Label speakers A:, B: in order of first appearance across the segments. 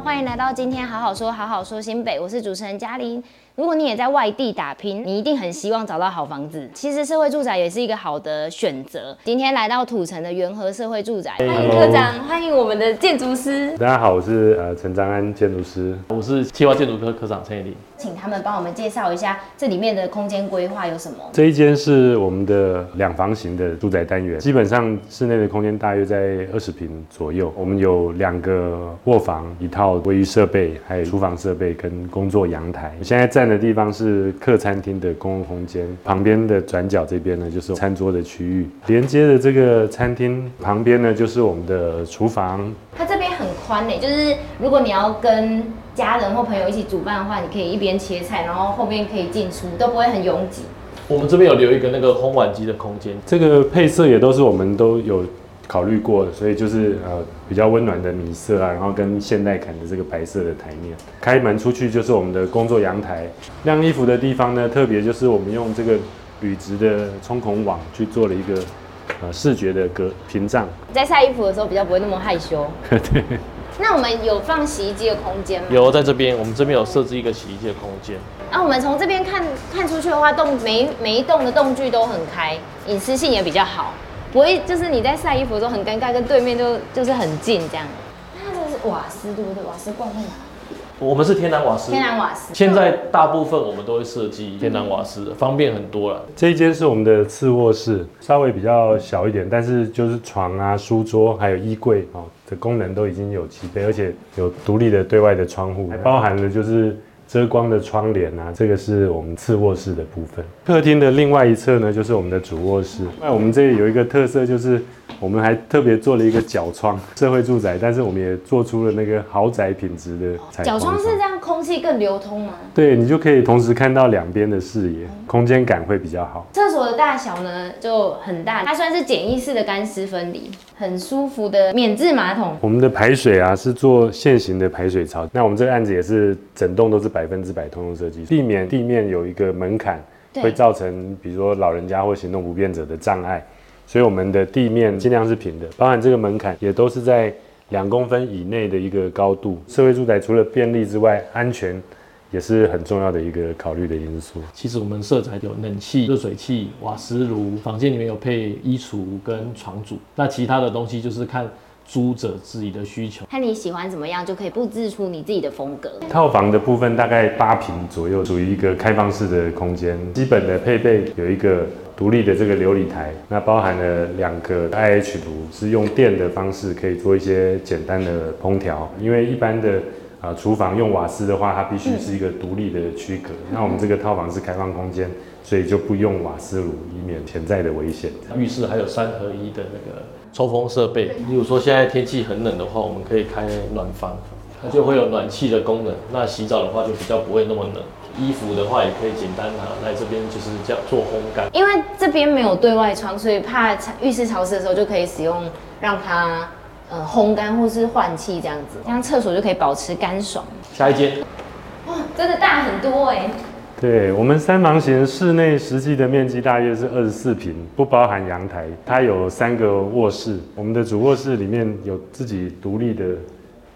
A: 欢迎来到今天好好说，好好说新北，我是主持人嘉玲。如果你也在外地打拼，你一定很希望找到好房子。其实社会住宅也是一个好的选择。今天来到土城的元和社会住宅，欢迎科长，欢迎我们的建筑师。
B: 大家好，我是呃陈章安建筑师，
C: 我是企划建筑科科长陈以林。
A: 请他们帮我们介绍一下这里面的空间规划有什么？
B: 这一间是我们的两房型的住宅单元，基本上室内的空间大约在二十平左右。我们有两个卧房，一套卫浴设备，还有厨房设备跟工作阳台。现在在站的地方是客餐厅的公共空间，旁边的转角这边呢就是餐桌的区域，连接的这个餐厅旁边呢就是我们的厨房。
A: 它这边很宽呢，就是如果你要跟家人或朋友一起煮饭的话，你可以一边切菜，然后后面可以进出，都不会很拥挤。
C: 我们这边有留一个那个烘碗机的空间，
B: 这个配色也都是我们都有考虑过的，所以就是呃比较温暖的米色啊，然后跟现代感的这个白色的台面。开门出去就是我们的工作阳台，晾衣服的地方呢，特别就是我们用这个铝质的冲孔网去做了一个呃视觉的隔屏障，
A: 在晒衣服的时候比较不会那么害羞。
B: 对。
A: 那我们有放洗衣机的空间吗？
C: 有，在这边，我们这边有设置一个洗衣机的空间。
A: 那、啊、我们从这边看看出去的话，栋每每一栋的栋距都很开，隐私性也比较好，不会就是你在晒衣服的时候很尴尬，跟对面就就是很近这样。那它这是瓦斯对不对？瓦斯罐在哪？
C: 我们是天然瓦斯。
A: 天然瓦斯。
C: 现在大部分我们都会设计天然瓦斯，嗯、方便很多了。
B: 这一间是我们的次卧室，稍微比较小一点，但是就是床啊、书桌还有衣柜哦。的功能都已经有齐备，而且有独立的对外的窗户，还包含了就是遮光的窗帘啊。这个是我们次卧室的部分。客厅的另外一侧呢，就是我们的主卧室。那我们这里有一个特色就是。我们还特别做了一个角窗，社会住宅，但是我们也做出了那个豪宅品质的采光。
A: 角窗是这样，空气更流通吗？
B: 对，你就可以同时看到两边的视野，空间感会比较好。
A: 厕所的大小呢就很大，它算是简易式的干湿分离，很舒服的免治马桶。
B: 我们的排水啊是做现行的排水槽，那我们这个案子也是整栋都是百分之百通用设计，避免地面有一个门槛，会造成比如说老人家或行动不便者的障碍。所以我们的地面尽量是平的，包含这个门槛也都是在两公分以内的一个高度。社会住宅除了便利之外，安全也是很重要的一个考虑的因素。
C: 其实我们社宅有冷气、热水器、瓦斯炉，房间里面有配衣橱跟床组，那其他的东西就是看。租者自己的需求，
A: 看你喜欢怎么样，就可以布置出你自己的风格。
B: 套房的部分大概八平左右，属于一个开放式的空间。基本的配备有一个独立的这个琉璃台，那包含了两个 IH 炉，是用电的方式可以做一些简单的烹调。因为一般的啊厨房用瓦斯的话，它必须是一个独立的区隔。嗯、那我们这个套房是开放空间，所以就不用瓦斯炉，以免潜在的危险。
C: 浴室还有三合一的那个。抽风设备，例如说现在天气很冷的话，我们可以开暖房，它就会有暖气的功能。那洗澡的话就比较不会那么冷，衣服的话也可以简单拿来这边就是这样做烘干。
A: 因为这边没有对外窗，所以怕浴室潮湿的时候就可以使用让它呃烘干或是换气这样子，这样厕所就可以保持干爽。
C: 下一间，
A: 哇，真的大很多哎。
B: 对，我们三房型室内实际的面积大约是二十四平，不包含阳台。它有三个卧室，我们的主卧室里面有自己独立的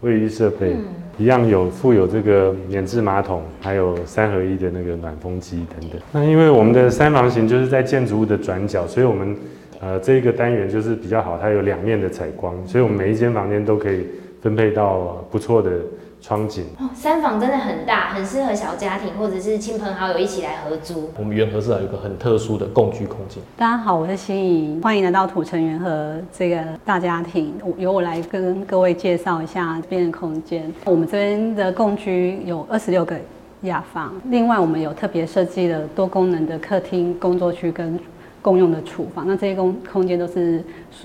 B: 卫浴设备，嗯、一样有附有这个免治马桶，还有三合一的那个暖风机等等。那因为我们的三房型就是在建筑物的转角，所以我们呃这个单元就是比较好，它有两面的采光，所以我们每一间房间都可以分配到不错的。窗景
A: 哦，三房真的很大，很适合小家庭或者是亲朋好友一起来合租。
C: 我们元和是还有一个很特殊的共居空间。
D: 大家好，我是心怡，欢迎来到土城元和这个大家庭。由我来跟各位介绍一下这边的空间。我们这边的共居有二十六个雅房，另外我们有特别设计了多功能的客厅、工作区跟共用的厨房。那这些空空间都是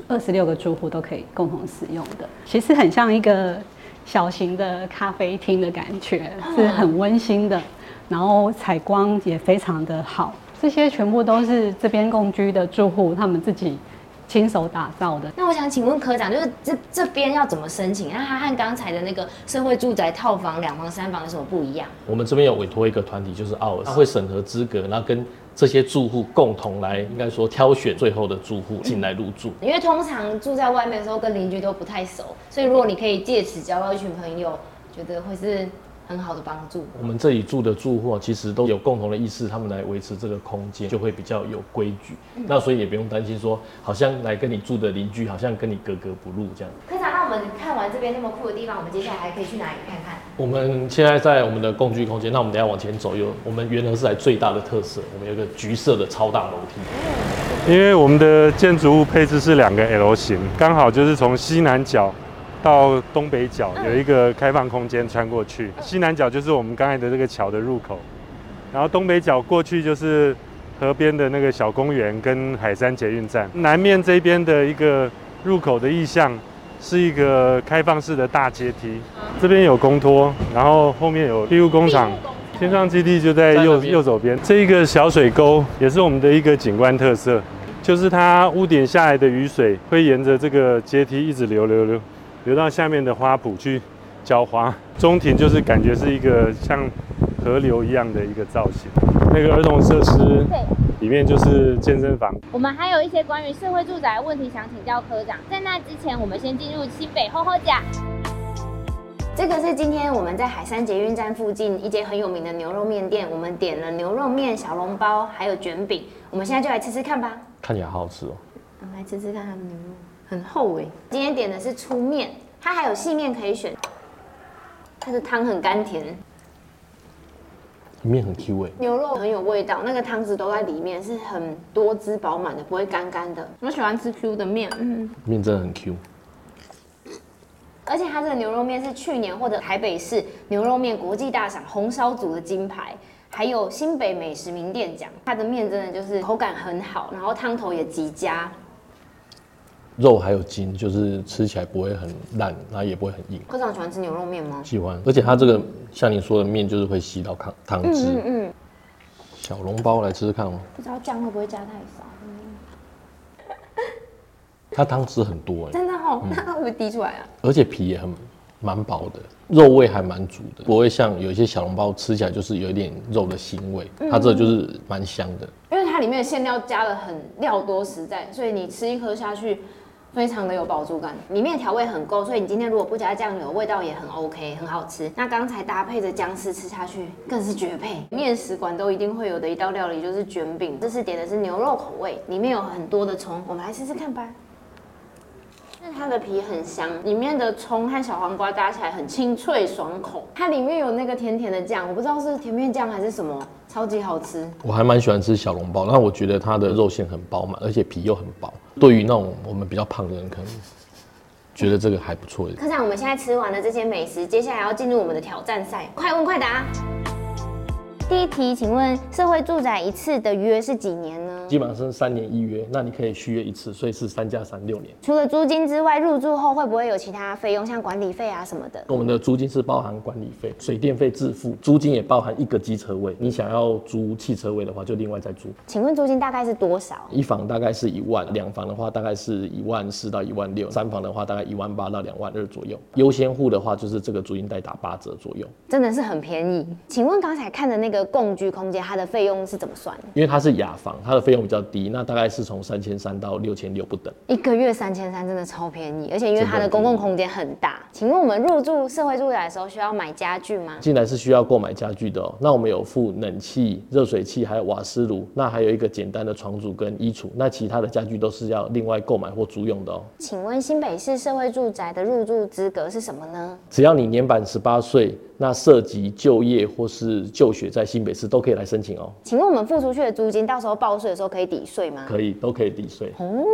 D: 二十六个住户都可以共同使用的。其实很像一个。小型的咖啡厅的感觉是很温馨的，然后采光也非常的好，这些全部都是这边共居的住户他们自己亲手打造的。
A: 那我想请问科长，就是这这边要怎么申请？那它和刚才的那个社会住宅套房两房三房有什么不一样？
C: 我们这边有委托一个团体，就是奥尔，他会审核资格，然后跟。这些住户共同来，应该说挑选最后的住户进来入住。
A: 因为通常住在外面的时候，跟邻居都不太熟，所以如果你可以借此交到一群朋友，觉得会是很好的帮助。
C: 我们这里住的住户其实都有共同的意识，他们来维持这个空间就会比较有规矩。嗯、那所以也不用担心说，好像来跟你住的邻居好像跟你格格不入这样。
A: 科长，那我们看完这边那么酷的地方，我们接下来还可以去哪里看看？
C: 我们现在在我们的共居空间，那我们等下往前走，有我们原来是来最大的特色，我们有个橘色的超大楼梯。
B: 因为我们的建筑物配置是两个 L 型，刚好就是从西南角。到东北角有一个开放空间穿过去，西南角就是我们刚才的这个桥的入口，然后东北角过去就是河边的那个小公园跟海山捷运站。南面这边的一个入口的意象是一个开放式的大阶梯，这边有公托，然后后面有庇护工厂，天上基地就在右右手边。这一个小水沟也是我们的一个景观特色，就是它屋顶下来的雨水会沿着这个阶梯一直流流流。流到下面的花圃去浇花，中庭就是感觉是一个像河流一样的一个造型。那个儿童设施里面就是健身房。
A: 我们还有一些关于社会住宅的问题想请教科长。在那之前，我们先进入新北厚厚甲。这个是今天我们在海山捷运站附近一间很有名的牛肉面店，我们点了牛肉面、小笼包还有卷饼。我们现在就来吃吃看吧。
C: 看起来好好吃哦。
A: 我们来吃吃看他们牛肉。很厚哎，今天点的是粗面，它还有细面可以选。它的汤很甘甜，
C: 面很 Q 哎，
A: 牛肉很有味道，那个汤汁都在里面，是很多汁饱满的，不会干干的。我喜欢吃 Q 的面，嗯，
C: 面真的很 Q。
A: 而且它这个牛肉面是去年获得台北市牛肉面国际大赏红烧组的金牌，还有新北美食名店奖。它的面真的就是口感很好，然后汤头也极佳。
C: 肉还有筋，就是吃起来不会很烂，然后也不会很硬。
A: 科长喜欢吃牛肉面吗？
C: 喜欢，而且它这个像你说的面，就是会吸到汤汤汁。嗯，嗯，嗯小笼包来吃吃看哦。
A: 不知道酱会不会加太少？嗯、
C: 它汤汁很多哎。
A: 真的哦，那它会不会滴出来啊？
C: 而且皮也很蛮薄的，肉味还蛮足的，不会像有一些小笼包吃起来就是有一点肉的腥味。它这就是蛮香的，
A: 因为它里面的馅料加的很料多实在，所以你吃一颗下去。非常的有饱足感，里面调味很够，所以你今天如果不加酱油，味道也很 OK，很好吃。那刚才搭配着姜丝吃下去更是绝配。面食馆都一定会有的一道料理就是卷饼，这次点的是牛肉口味，里面有很多的葱，我们来试试看吧。它的皮很香，里面的葱和小黄瓜搭起来很清脆爽口。它里面有那个甜甜的酱，我不知道是甜面酱还是什么，超级好吃。
C: 我还蛮喜欢吃小笼包，那我觉得它的肉馅很饱满，而且皮又很薄。对于那种我们比较胖的人，可能觉得这个还不错。
A: 科长，我们现在吃完了这些美食，接下来要进入我们的挑战赛，快问快答。第一题，请问社会住宅一次的约是几年呢？
C: 基本上是三年一约，那你可以续约一次，所以是三加三六年。
A: 除了租金之外，入住后会不会有其他费用，像管理费啊什么的？
C: 我们的租金是包含管理费、水电费自付，租金也包含一个机车位。你想要租汽车位的话，就另外再租。
A: 请问租金大概是多少？
C: 一房大概是一万，两房的话大概是一万四到一万六，三房的话大概一万八到两万二左右。优先户的话，就是这个租金代打八折左右，
A: 真的是很便宜。请问刚才看的那个共居空间？它的费用是怎么算？
C: 因为它是雅房，它的费用比较低，那大概是从三千三到六千六不等。
A: 一个月三千三真的超便宜，而且因为它的公共空间很大。请问我们入住社会住宅的时候需要买家具吗？
C: 进来是需要购买家具的哦。那我们有附冷气、热水器，还有瓦斯炉，那还有一个简单的床组跟衣橱。那其他的家具都是要另外购买或租用的哦。
A: 请问新北市社会住宅的入住资格是什么呢？
C: 只要你年满十八岁。那涉及就业或是就学在新北市都可以来申请哦。
A: 请问我们付出去的租金，到时候报税的时候可以抵税吗？
C: 可以，都可以抵税。
A: 哦，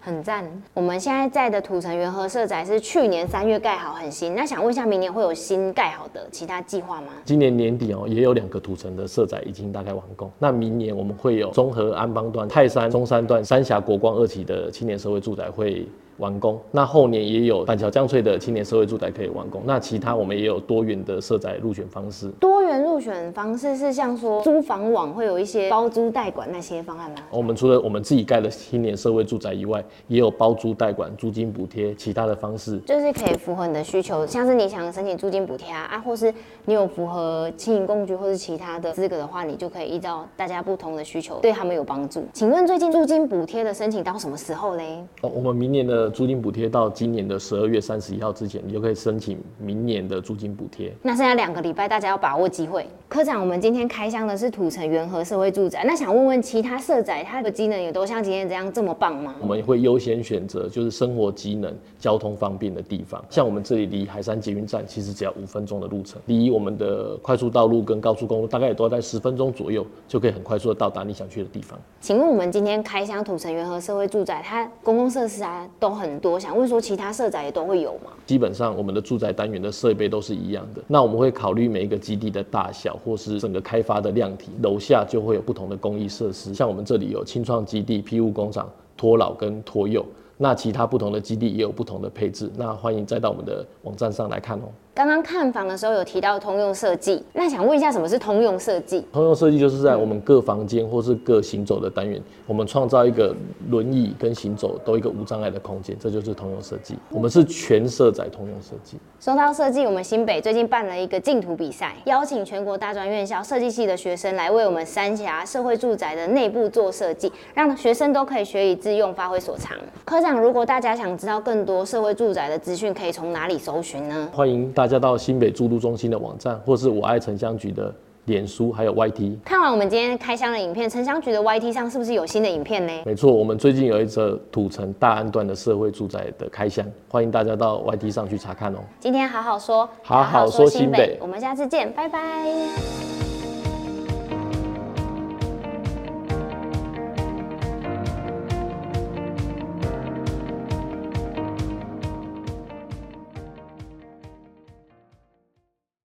A: 很赞。我们现在在的土城元和社宅是去年三月盖好，很新。那想问一下，明年会有新盖好的其他计划吗？
C: 今年年底哦，也有两个土城的社宅已经大概完工。那明年我们会有综合安邦段、泰山中山段、三峡国光二期的青年社会住宅会。完工，那后年也有板桥江翠的青年社会住宅可以完工。那其他我们也有多元的社宅入选方式。
A: 多元入选方式是像说租房网会有一些包租代管那些方案吗？
C: 我们除了我们自己盖的青年社会住宅以外，也有包租代管、租金补贴其他的方式，
A: 就是可以符合你的需求。像是你想申请租金补贴啊，啊，或是你有符合青银工具或是其他的资格的话，你就可以依照大家不同的需求对他们有帮助。请问最近租金补贴的申请到什么时候嘞？
C: 哦，我们明年的。的租金补贴到今年的十二月三十一号之前，你就可以申请明年的租金补贴。
A: 那剩下两个礼拜，大家要把握机会。科长，我们今天开箱的是土城元和社会住宅，那想问问其他社宅，它的机能也都像今天这样这么棒吗？
C: 我们会优先选择就是生活机能、交通方便的地方，像我们这里离海山捷运站其实只要五分钟的路程，离我们的快速道路跟高速公路大概也都在十分钟左右，就可以很快速的到达你想去的地方。
A: 请问我们今天开箱土城元和社会住宅，它公共设施啊都很多，想问说其他社宅也都会有吗？
C: 基本上我们的住宅单元的设备都是一样的，那我们会考虑每一个基地的大小或是整个开。发的量体，楼下就会有不同的公益设施，像我们这里有青创基地、庇护工厂、托老跟托幼，那其他不同的基地也有不同的配置，那欢迎再到我们的网站上来看哦。
A: 刚刚看房的时候有提到通用设计，那想问一下什么是通用设计？
C: 通用设计就是在我们各房间或是各行走的单元，我们创造一个轮椅跟行走都一个无障碍的空间，这就是通用设计。我们是全社宅通用设计。
A: 说到设计，我们新北最近办了一个净土比赛，邀请全国大专院校设计系的学生来为我们三峡社会住宅的内部做设计，让学生都可以学以致用，发挥所长。科长，如果大家想知道更多社会住宅的资讯，可以从哪里搜寻呢？
C: 欢迎大家到新北住都中心的网站，或是我爱城乡局的脸书，还有 YT。
A: 看完我们今天开箱的影片，城乡局的 YT 上是不是有新的影片呢？
C: 没错，我们最近有一则土城大安段的社会住宅的开箱，欢迎大家到 YT 上去查看哦。
A: 今天好好说，
C: 好好说新北，
A: 我们下次见，拜拜。